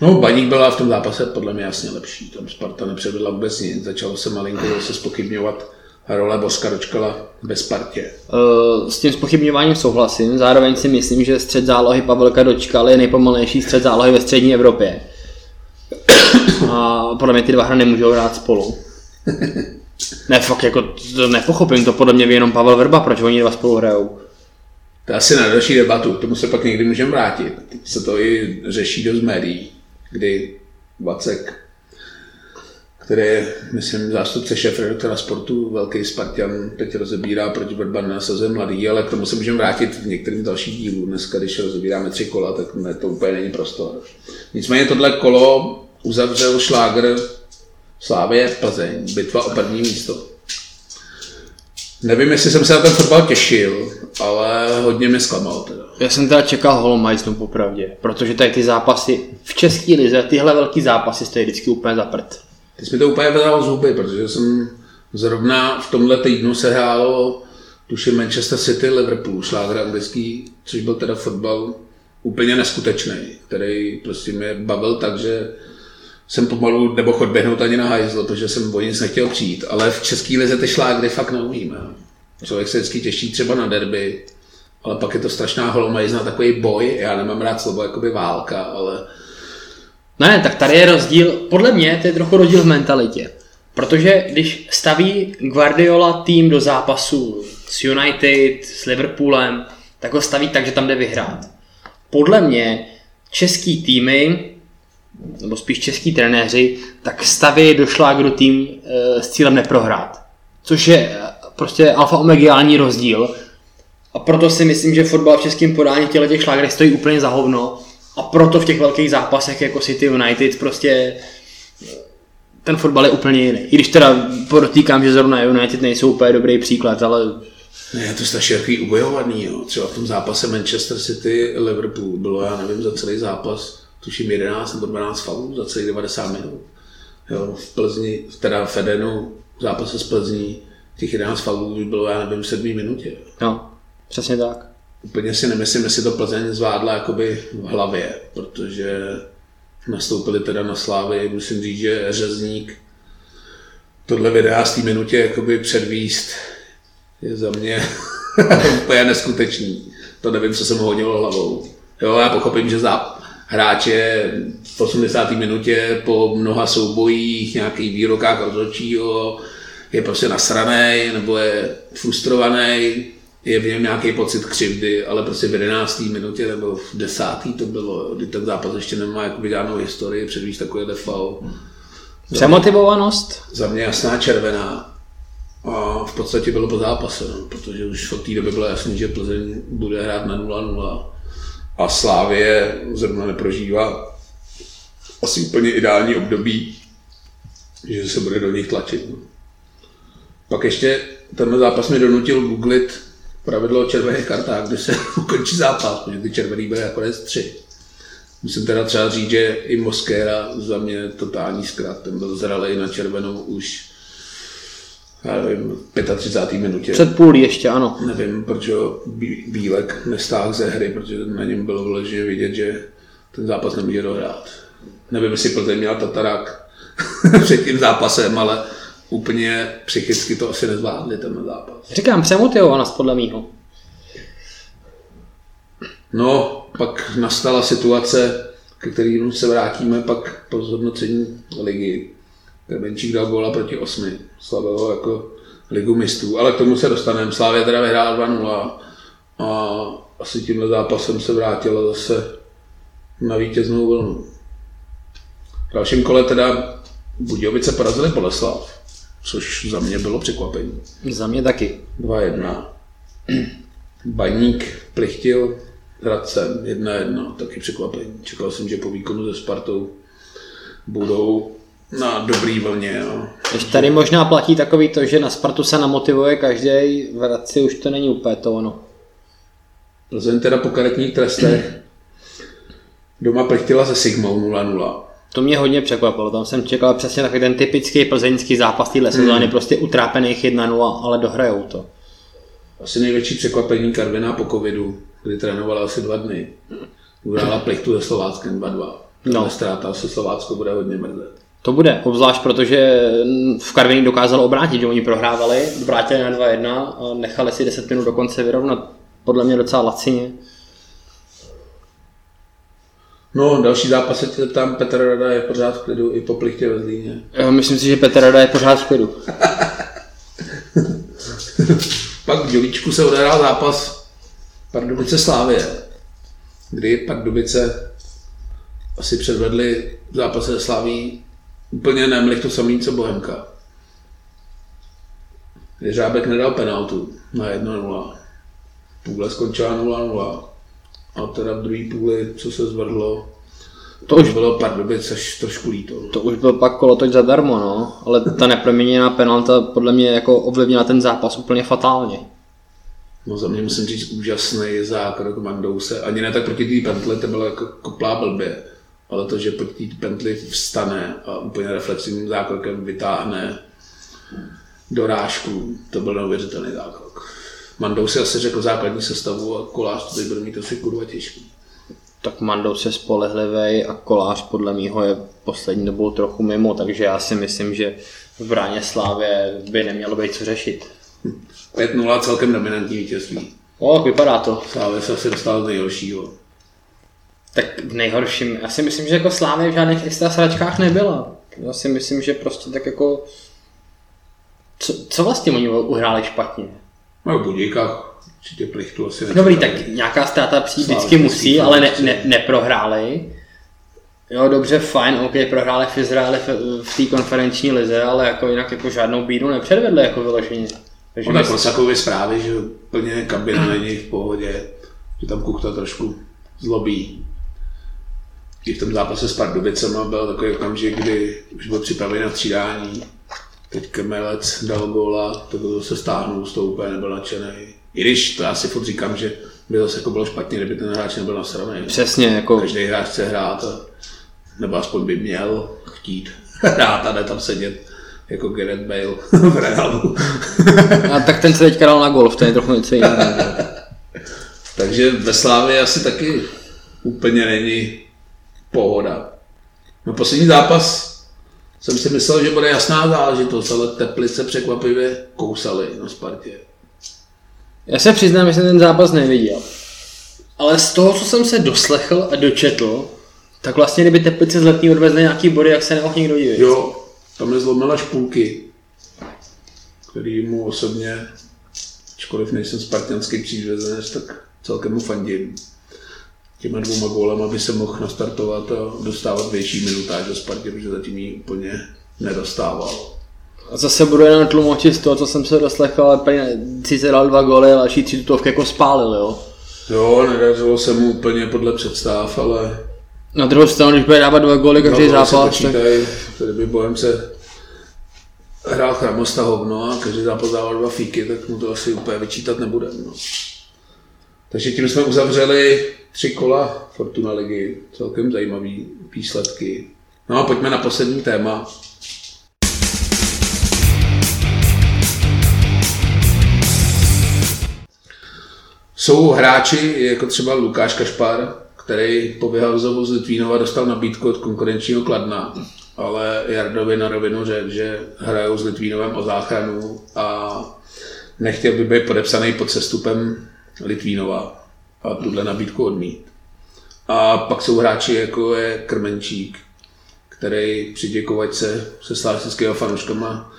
No, Baník byla v tom zápase podle mě jasně lepší. Tam Sparta nepředvedla vůbec nic. Začalo se malinko se spochybňovat role Boska dočkala ve Spartě. Eh, s tím spochybňováním souhlasím, zároveň si myslím, že střed zálohy Pavelka dočkal je nejpomalejší střed zálohy ve střední Evropě. A podle mě ty dva hry nemůžou hrát spolu. Ne, fakt, jako to nepochopím, to podle mě ví jenom Pavel Verba, proč oni dva spolu hrajou. To je asi na další debatu, k tomu se pak někdy můžeme vrátit. Teď se to i řeší do médií, kdy Vacek, který je, myslím, zástupce šéf redaktora sportu, velký Spartan, teď rozebírá, proč Verba nenasazuje mladý, ale k tomu se můžeme vrátit v některých dalších dílů. Dneska, když rozebíráme tři kola, tak ne, to úplně není prostor. Nicméně tohle kolo uzavřel šláger Slávě Plzeň, bitva o první místo. Nevím, jestli jsem se na ten fotbal těšil, ale hodně mě zklamal teda. Já jsem teda čekal Holomajsnu popravdě, protože tady ty zápasy v české lize, tyhle velký zápasy stojí vždycky úplně za prd. Jsi mi to úplně vedal zuby, protože jsem zrovna v tomhle týdnu se hrálo tuším Manchester City, Liverpool, šláger anglický, což byl teda fotbal úplně neskutečný, který prostě mě bavil tak, že jsem pomalu nebo chod běhnout ani na hajzl, protože jsem o nic nechtěl přijít, ale v český lize ty šlágry fakt neumíme. Člověk se vždycky těší třeba na derby, ale pak je to strašná holomajzna, takový boj, já nemám rád slovo jakoby válka, ale... Ne, tak tady je rozdíl, podle mě to je trochu rozdíl v mentalitě. Protože když staví Guardiola tým do zápasu s United, s Liverpoolem, tak ho staví tak, že tam jde vyhrát. Podle mě český týmy nebo spíš český trenéři, tak staví do šlágru tým e, s cílem neprohrát. Což je e, prostě alfa omegální rozdíl. A proto si myslím, že fotbal v českém podání těle těch šlágrech stojí úplně za hovno. A proto v těch velkých zápasech jako City United prostě e, ten fotbal je úplně jiný. I když teda podotýkám, že zrovna United nejsou úplně dobrý příklad, ale ne, je to strašně takový ubojovaný, jo. Třeba v tom zápase Manchester City Liverpool bylo, já nevím, za celý zápas tuším 11 nebo 12 faulů za celých 90 minut. Jo, v Plzni, teda v Edenu, v zápase s Plzní, těch 11 faulů bylo, já nevím, v 7 minutě. No, přesně tak. Úplně si nemyslím, jestli to Plzeň zvládla jakoby v hlavě, protože nastoupili teda na Slávy, musím říct, že řezník tohle videa z té minutě jakoby předvíst je za mě [LAUGHS] úplně neskutečný. To nevím, co jsem hodil hlavou. Jo, já pochopím, že za hráče v 80. minutě po mnoha soubojích, nějakých výrokách rozhodčího, je prostě nasraný nebo je frustrovaný, je v něm nějaký pocit křivdy, ale prostě v 11. minutě nebo v 10. to bylo, kdy ten zápas ještě nemá jakoby žádnou historii, předvíš takový faul. Přemotivovanost? Za mě jasná červená. A v podstatě bylo po zápase, no, protože už v té době bylo jasné, že Plzeň bude hrát na 0-0 a Slávě zrovna neprožívá asi úplně ideální období, že se bude do nich tlačit. No. Pak ještě tenhle zápas mi donutil googlit pravidlo o červených kartách, kde se [LAUGHS] ukončí zápas, protože ty červený byly nakonec tři. Musím teda třeba říct, že i Moskéra za mě totální zkrat, ten byl zralej na červenou už já nevím, 35. minutě. Před půl ještě, ano. Nevím, proč ho Bílek nestáhl ze hry, protože na něm bylo vyloženě vidět, že ten zápas nemůže dohrát. Nevím, jestli Plzeň měla Tatarák [LAUGHS] před tím zápasem, ale úplně psychicky to asi nezvládli ten zápas. Říkám, přemotivovanost podle mýho. No, pak nastala situace, ke kterým se vrátíme pak po zhodnocení ligy. Benčík dal góla proti osmi. Slavilo jako ligu mistrů, ale k tomu se dostaneme. Slávě teda vyhrál 2-0 a asi tímhle zápasem se vrátila zase na vítěznou vlnu. V dalším kole teda Budějovice porazili Boleslav, což za mě bylo překvapení. Za mě taky. 2-1. [CLEARS THROAT] Baník plichtil Hradcem 1-1, taky překvapení. Čekal jsem, že po výkonu se Spartou budou na dobrý vlně. No. Když tady možná platí takový to, že na Spartu se namotivuje každý, v Hradci už to není úplně to ono. Plzeň teda po karetních trestech doma plechtila se Sigmou 0-0. To mě hodně překvapilo, tam jsem čekal přesně takový ten typický plzeňský zápas téhle sezóny, hmm. prostě utrápených 1-0, ale dohrajou to. Asi největší překvapení Karviná po covidu, kdy trénovala asi dva dny. Uhrála [LAUGHS] plechtu se Slováckem 2-2. No. Ztráta se Slovácko bude hodně mrzet. To bude, obzvlášť protože v Karviní dokázalo obrátit, že oni prohrávali, vrátili na 2-1 a nechali si 10 minut do konce vyrovnat. Podle mě docela lacině. No, další zápas se tě tam Petr Rada je pořád v klidu i po plichtě ve Zlíně. Já myslím si, že Petr Rada je pořád v klidu. [LAUGHS] Pak v Dělíčku se odehrál zápas Pardubice Slávě, kdy Pardubice asi předvedli v zápase se Slaví úplně nemli to samý, co Bohemka. Jeřábek nedal penaltu na 1-0. Půle skončila 0-0. A teda v druhé půli, co se zvrdlo, to už bylo pár doby, což trošku líto. To už byl pak kolotoč zadarmo, no. Ale ta neproměněná penalta podle mě jako ovlivnila ten zápas úplně fatálně. No za mě musím říct úžasný zákrok Mandouse. Ani ne tak proti té pentli, to bylo jako koplá blbě. Ale to, že proti té pentli vstane a úplně reflexivním zákrokem vytáhne dorážku, to byl neuvěřitelný zákrok. Mandou si asi řekl základní sestavu a kolář to bude mít asi kurva těžký. Tak Mandou se spolehlivý a kolář podle mýho je poslední dobou trochu mimo, takže já si myslím, že v bráně Slávě by nemělo být co řešit. 5-0 celkem dominantní vítězství. O, tak vypadá to. Slávě se asi dostal z nejhoršího. Tak v nejhorším, já si myslím, že jako Slávě v žádných extra sračkách nebyla. Já si myslím, že prostě tak jako... Co, co vlastně oni uhráli špatně? No v Budíkách určitě plichtu asi Dobrý, tak nějaká ztráta přijít vždycky musí, ale ne, ne, neprohráli. Jo, dobře, fajn, OK, prohráli v Izraeli v, v té konferenční lize, ale jako jinak jako žádnou bídu nepředvedli jako vyloženě. Takže no, tak zprávy, že plně kabina není v pohodě, že tam Kuchta trošku zlobí. I v tom zápase s Pardubicema byl takový okamžik, kdy už byl připravený na třídání Teď Kemelec dal góla, to bylo se stáhnul, z toho úplně nebyl nadšený. I když to já si furt říkám, že by zase jako bylo špatně, kdyby ten hráč nebyl nasraný. Přesně, jako... Každý hráč chce hrát, a, nebo aspoň by měl chtít hrát a ne tam sedět jako Gareth Bale v Realu. a tak ten se teďka dal na golf, to je trochu něco jiného. [LAUGHS] Takže ve Slávě asi taky úplně není pohoda. No poslední zápas jsem si myslel, že bude jasná záležitost, ale Teplice překvapivě kousali na Spartě. Já se přiznám, že jsem ten zápas neviděl. Ale z toho, co jsem se doslechl a dočetl, tak vlastně kdyby Teplice z letní odvezli nějaký body, jak se nemohl nikdo divit. Jo, tam je zlomila špůlky, který mu osobně, ačkoliv nejsem spartianský přířezenec, tak celkem mu fandím těma dvouma gólema by se mohl nastartovat a dostávat větší minutáž do Spartě, protože zatím ji úplně nedostával. A zase budu jenom tlumočit z toho, co jsem se doslechl, ale sice dal dva góly, ale další tři tutovky jako spálil, jo? Jo, nedařilo se mu úplně podle představ, ale... Na druhou stranu, když bude dávat dva góly každý no, zápas, tak... Tady by Bohem se hrál chramosta hovno a každý zápas dával dva fíky, tak mu to asi úplně vyčítat nebude. No. Takže tím jsme uzavřeli tři kola Fortuna ligy, celkem zajímavý výsledky. No a pojďme na poslední téma. Jsou hráči, jako třeba Lukáš Kašpar, který po vyhazovu z Litvínova dostal nabídku od konkurenčního Kladna, ale Jardovi na rovinu řekl, že hrajou s Litvínovem o záchranu a nechtěl by být podepsaný pod sestupem Litvínova a tuhle nabídku odmít. A pak jsou hráči jako je Krmenčík, který při děkovačce se slávistického fanouškama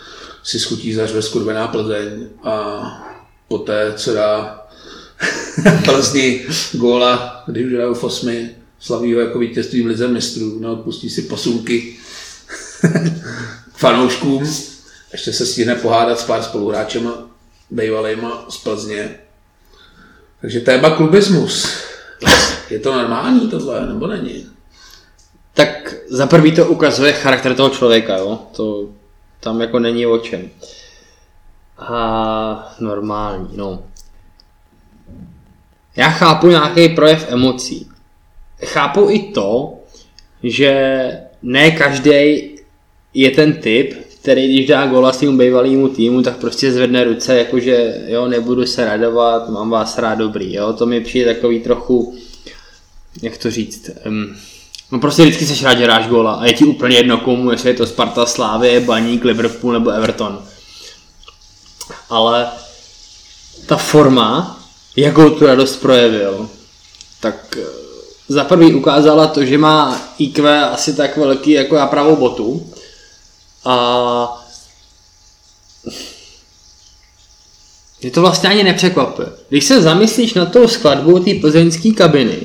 si schutí zařve skurvená Plzeň a poté, co dá [LAUGHS] Plzni góla, když už hrajou v osmi, slaví ho jako vítězství v lize mistrů, neodpustí si posunky k [LAUGHS] fanouškům, ještě se stihne pohádat s pár spoluhráčema bývalýma z Plzně, takže téma klubismus. Je to normální tohle, nebo není? tak za prvý to ukazuje charakter toho člověka, jo? To tam jako není o čem. A normální, no. Já chápu nějaký projev emocí. Chápu i to, že ne každý je ten typ, který když dá gola svým bývalýmu týmu, tak prostě zvedne ruce, jakože jo, nebudu se radovat, mám vás rád dobrý, jo, to mi přijde takový trochu, jak to říct, um, no prostě vždycky seš rád, že dáš gola a je ti úplně jedno komu, jestli je to Sparta, Slávě, Baník, Liverpool nebo Everton. Ale ta forma, jakou tu radost projevil, tak eh, za prvý ukázala to, že má IQ asi tak velký jako já pravou botu, a je to vlastně ani nepřekvapuje. Když se zamyslíš na tou skladbu té plzeňské kabiny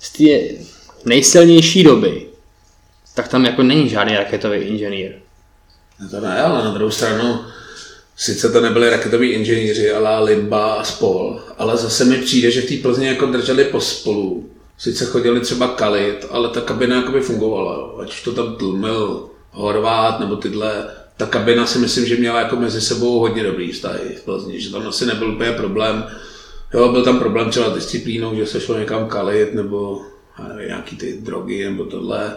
z té nejsilnější doby, tak tam jako není žádný raketový inženýr. No to ne, ale na druhou stranu, sice to nebyli raketoví inženýři, ale Limba a spol, ale zase mi přijde, že v té Plzni jako drželi pospolu. Sice chodili třeba kalit, ale ta kabina jako by fungovala. Ať to tam tlmil Horvát nebo tyhle, ta kabina si myslím, že měla jako mezi sebou hodně dobrý vztahy v Plzni, že tam asi nebyl úplně problém. Jo, byl tam problém třeba disciplínou, že se šlo někam kalit nebo nevím, nějaký ty drogy nebo tohle.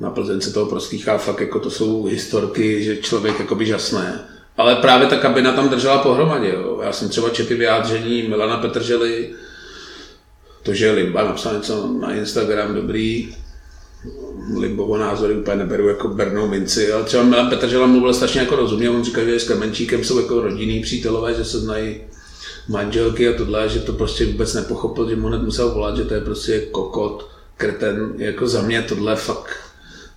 Na Plzeň toho prostýchá fakt, jako to jsou historky, že člověk jako by žasné. Ale právě ta kabina tam držela pohromadě. Jo. Já jsem třeba četl vyjádření Milana Petržely, to, že Limba napsal něco na Instagram dobrý, Limbovo názory úplně neberu jako bernou minci, ale třeba Milan Petržela mluvil strašně jako rozumně, on říkal, že s Krmenčíkem jsou jako rodinný přítelové, že se znají manželky a tohle, že to prostě vůbec nepochopil, že mu hned musel volat, že to je prostě kokot, kreten, jako za mě tohle fakt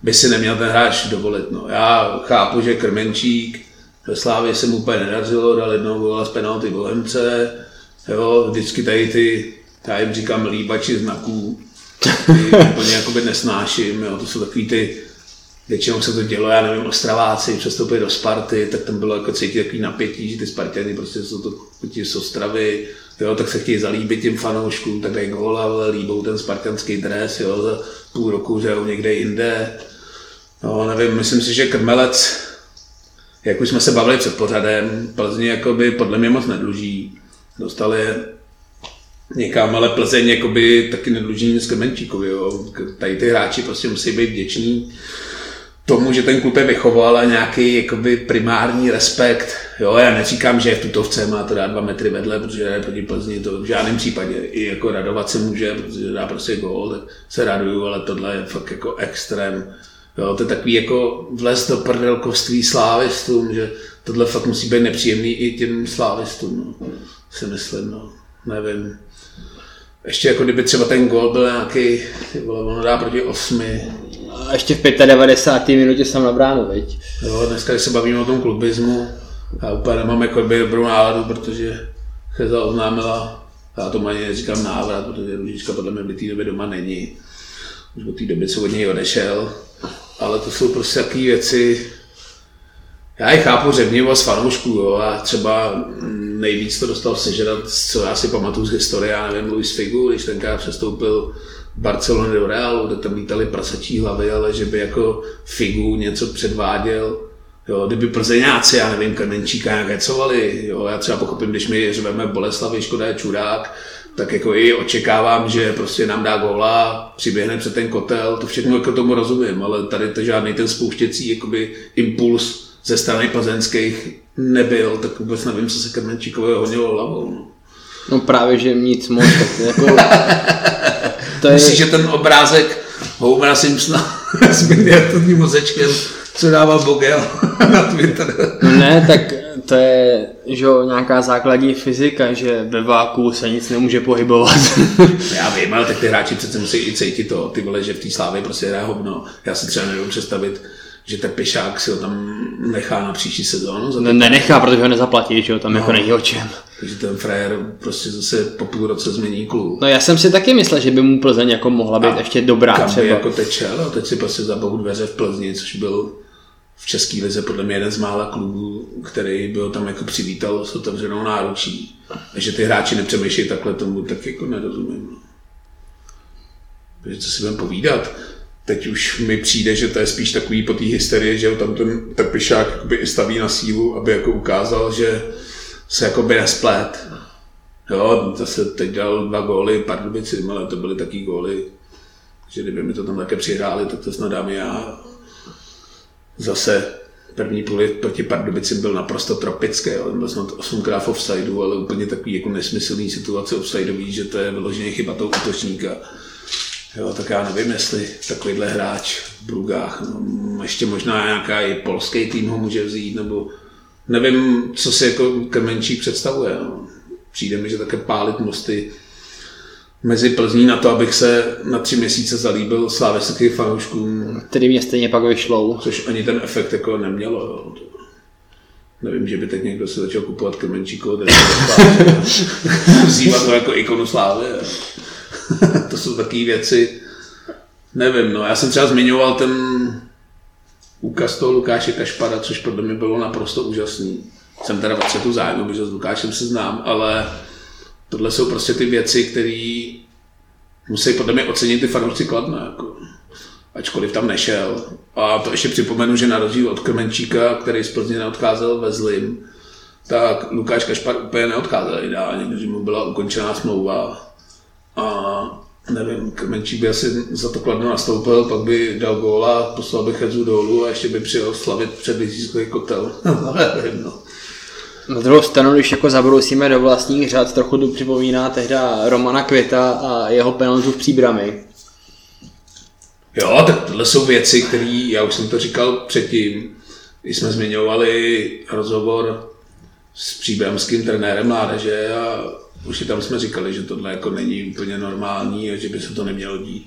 by si neměl ten hráč dovolit. No. Já chápu, že Krmenčík ve Slávě se mu úplně nedařilo, dal jednou gola z penalty Bohemce, jo, vždycky tady ty, já jim říkám líbači znaků, [LAUGHS] úplně jakoby nesnáším, jo. to jsou takový ty, většinou se to dělo, já nevím, Ostraváci přestoupili do Sparty, tak tam bylo jako cítit takový napětí, že ty Spartiany prostě jsou to ti z Ostravy, jo, tak se chtějí zalíbit těm fanouškům, tak dají góla, líbou ten spartanský dres, jo, za půl roku že někde jinde. No, nevím, myslím si, že Krmelec, jak už jsme se bavili před pořadem, Plzni jakoby podle mě moc nedluží. Dostali někam, ale Plzeň jakoby taky nedluží nic Krmenčíkovi. Jo. Tady ty hráči prostě musí být vděční tomu, že ten klub je vychoval a nějaký jakoby primární respekt. Jo, já neříkám, že v tutovce má to dát dva metry vedle, protože je proti Plzni, to v žádném případě. I jako radovat se může, protože dá prostě gól, tak se raduju, ale tohle je fakt jako extrém. Jo, to je takový jako vles do prdelkovství slávistům, že tohle fakt musí být nepříjemný i těm slávistům, no. si myslím, no. nevím ještě jako kdyby třeba ten gol byl nějaký, ono dá proti osmi. A ještě v 95. minutě jsem na bránu, veď? Jo, dneska, když se bavíme o tom klubismu, já úplně nemám jako by dobrou náladu, protože Cheza oznámila, já to ani neříkám návrat, protože Růžička podle mě v té době doma není. Už od té doby, co od něj odešel. Ale to jsou prostě takové věci, já je chápu řevnivost fanoušků, jo, a třeba nejvíc to dostal sežrat, co já si pamatuju z historie, já nevím, Luis Figu, když tenkrát přestoupil Barcelony do Realu, tak tam lítali prasačí hlavy, ale že by jako Figu něco předváděl, Jo, kdyby Plzeňáci, já nevím, Krmenčíka nějak hecovali, jo, já třeba pochopím, když my řveme Boleslavy, Škoda je čurák, tak jako i očekávám, že prostě nám dá góla, přiběhne před ten kotel, to všechno jako tomu rozumím, ale tady to žádný ten spouštěcí jakoby impuls ze strany plzeňských nebyl, tak vůbec nevím, co se Krmenčíkovi honilo hlavou. No. no právě, že nic moc. Tak jako, [LAUGHS] to je... Myslíš, že ten obrázek Homera Simpsona [LAUGHS] s miniaturním mozečkem, co dával Bogel [LAUGHS] na Twitter? No ne, tak to je že nějaká základní fyzika, že ve váku se nic nemůže pohybovat. Já vím, ale tak ty hráči přece musí i cítit to, ty vole, že v té slávě prostě hraje hovno. Já si třeba nevím představit, že ten Pešák si ho tam nechá na příští sezónu. Za ne, nenechá, protože ho nezaplatí, že jo, tam no, jako není o čem. Takže ten frajer prostě zase po půl roce změní klub. No já jsem si taky myslel, že by mu Plzeň jako mohla být a ještě dobrá kam třeba. jako teče, no, teď si prostě zabou dveře v Plzni, což byl v České lize podle mě jeden z mála klubů, který byl tam jako přivítal s otevřenou náručí. A že ty hráči nepřemýšlejí takhle tomu, tak jako nerozumím. No. Takže co si budeme povídat, teď už mi přijde, že to je spíš takový po té hysterii, že tam ten Trpišák jakoby staví na sílu, aby jako ukázal, že se jakoby nesplet. Jo, zase teď dal dva góly Pardubicím, ale to byly taky góly, že kdyby mi to tam také přihráli, tak to snad dám já. Zase první půli proti Pardubicím byl naprosto tropický, ale byl snad osmkrát v offsideu, ale úplně takový jako nesmyslný situace offsideový, že to je vyloženě chyba toho útočníka. Jo, tak já nevím, jestli takovýhle hráč v Brugách, no, ještě možná nějaká i polský tým ho může vzít, nebo nevím, co si jako Krmenčík představuje. No. Přijde mi, že také pálit mosty mezi Plzní na to, abych se na tři měsíce zalíbil sláveckým fanouškům. Který mě stejně pak vyšlou. Což ani ten efekt jako nemělo. Jo. Nevím, že by teď někdo si začal kupovat Krmenčíkovo [LAUGHS] vzývat to jako ikonu slávy. [LAUGHS] to jsou takové věci, nevím, no, já jsem třeba zmiňoval ten úkaz toho Lukáše Kašpara, což podle mě bylo naprosto úžasný. Jsem teda v tu zájmu, protože s Lukášem se znám, ale tohle jsou prostě ty věci, které musí podle mě ocenit ty fanoušci Kladna. Jako. Ačkoliv tam nešel. A to ještě připomenu, že na rozdíl od Krmenčíka, který z Plzně neodcházel ve zlým, tak Lukáš Kašpar úplně neodcházel ideálně, protože mu byla ukončená smlouva a nevím, Krmenčík by asi za to kladno nastoupil, pak by dal góla, poslal by Chedzu dolů a ještě by přijel slavit před Lizískový kotel. nevím, [LAUGHS] no. Na druhou stranu, když jako zabrousíme do vlastních řad, trochu tu připomíná tehda Romana Květa a jeho penaltu v příbrami. Jo, tak tohle jsou věci, které, já už jsem to říkal předtím, když jsme zmiňovali rozhovor s příbramským trenérem mládeže a už tam jsme říkali, že tohle jako není úplně normální a že by se to nemělo dít.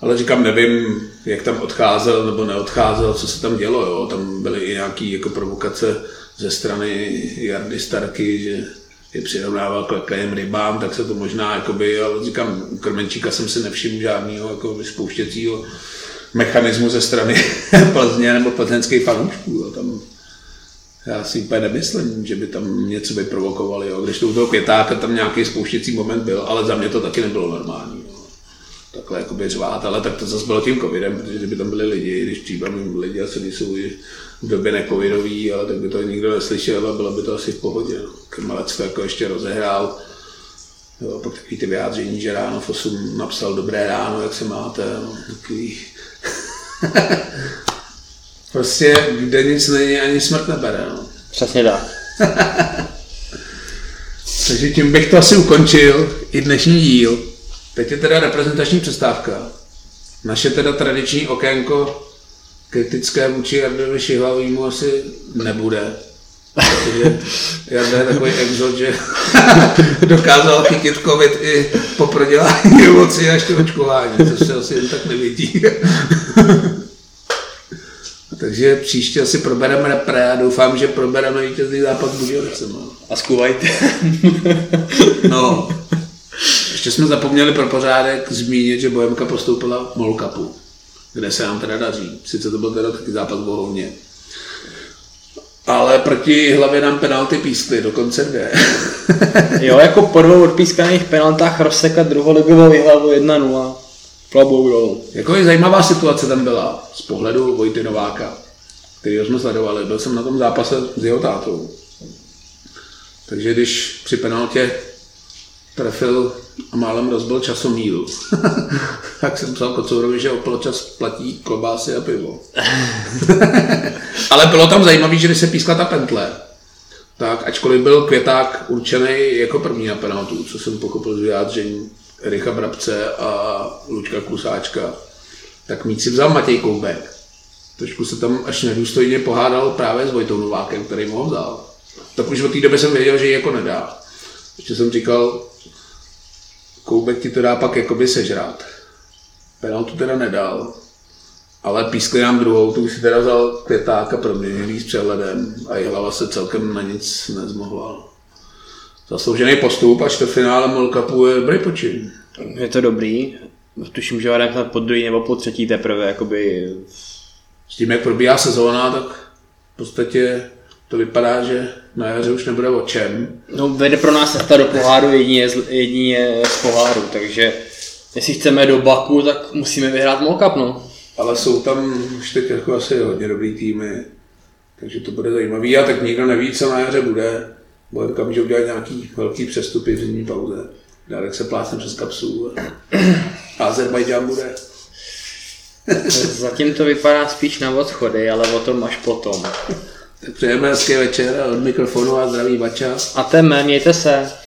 Ale říkám, nevím, jak tam odcházel nebo neodcházel, co se tam dělo. Jo. Tam byly i nějaké jako provokace ze strany Jardy Starky, že je přirovnával k lekajím rybám, tak se to možná, jakoby, ale říkám, u Krmenčíka jsem si nevšiml žádného jako spouštěcího mechanismu ze strany [LAUGHS] Plzně nebo plzeňských fanoušků. Tam já si úplně nemyslím, že by tam něco vyprovokovali. Jo. Když to u toho květáka tam nějaký spouštěcí moment byl, ale za mě to taky nebylo normální. Jo. Takhle jakoby řvát, ale tak to zase bylo tím covidem, protože kdyby tam byli lidi, když případně lidi asi nejsou v době necovidový, ale tak by to nikdo neslyšel a bylo by to asi v pohodě. No. Krmalec to jako ještě rozehrál. Jo, pak takový ty vyjádření, že ráno v 8 napsal dobré ráno, jak se máte. No, takový... [LAUGHS] Prostě kde nic není, ani smrt nebere. No. Přesně tak. [LAUGHS] Takže tím bych to asi ukončil, i dnešní díl. Teď je teda reprezentační přestávka. Naše teda tradiční okénko kritické vůči Jardovi Šihlavýmu asi nebude. Protože Jarda je takový exot, že [LAUGHS] dokázal chytit covid i po prodělání [LAUGHS] emocí až to očkování, což se asi jen tak nevidí. Takže příště asi probereme repre a doufám, že probereme vítězný zápas Budějovice. No. A skuvajte. [LAUGHS] no. Ještě jsme zapomněli pro pořádek zmínit, že Bohemka postoupila v Mall Cupu, kde se nám teda daří. Sice to byl teda taky zápas v Bohovně. Ale proti hlavě nám penalty pískly, dokonce dvě. [LAUGHS] jo, jako po dvou odpískaných penaltách rozsekat druholigovou hlavu 1-0. Klobou dolů. Jako je zajímavá situace tam byla z pohledu Vojty Nováka, který jsme sledovali. Byl jsem na tom zápase s jeho tátou. Takže když při penaltě trefil a málem rozbil časomíru, [LAUGHS] tak jsem psal Kocourovi, že o poločas platí klobásy a pivo. [LAUGHS] Ale bylo tam zajímavé, že když se pískla ta pentle, tak ačkoliv byl květák určený jako první na penaltu, co jsem pochopil z vyjádření Richa Brabce a Lučka Klusáčka, tak míč si vzal Matěj Koubek. Trošku se tam až nedůstojně pohádal právě s Vojtou Novákem, který mu ho vzal. Tak už od té doby jsem věděl, že ji jako nedá. Ještě jsem říkal, Koubek ti to dá pak jakoby sežrát. Penaltu teda nedal, ale pískli nám druhou, tu si teda vzal květák a proměnilý s přehledem a i hlava se celkem na nic nezmohla zasloužený postup a čtvrtfinále World Cupu je dobrý počin. Je to dobrý. Tuším, že jdeme po druhý nebo po třetí teprve. Jakoby... S tím, jak probíhá sezóna, tak v podstatě to vypadá, že na jaře už nebude o čem. No, vede pro nás cesta do poháru jedině, jedině z poháru, takže jestli chceme do Baku, tak musíme vyhrát Cup, no. ale jsou tam už teď jako asi hodně dobrý týmy, takže to bude zajímavý. A tak nikdo neví, co na jaře bude. Bohemka může udělat nějaký velký přestupy v zimní pauze. Dárek se plásne přes kapsu a Azerbajdžán bude. Zatím to vypadá spíš na odchody, ale o tom až potom. Tak přejeme hezký večer od mikrofonu a zdraví Bača. A teme, mějte se.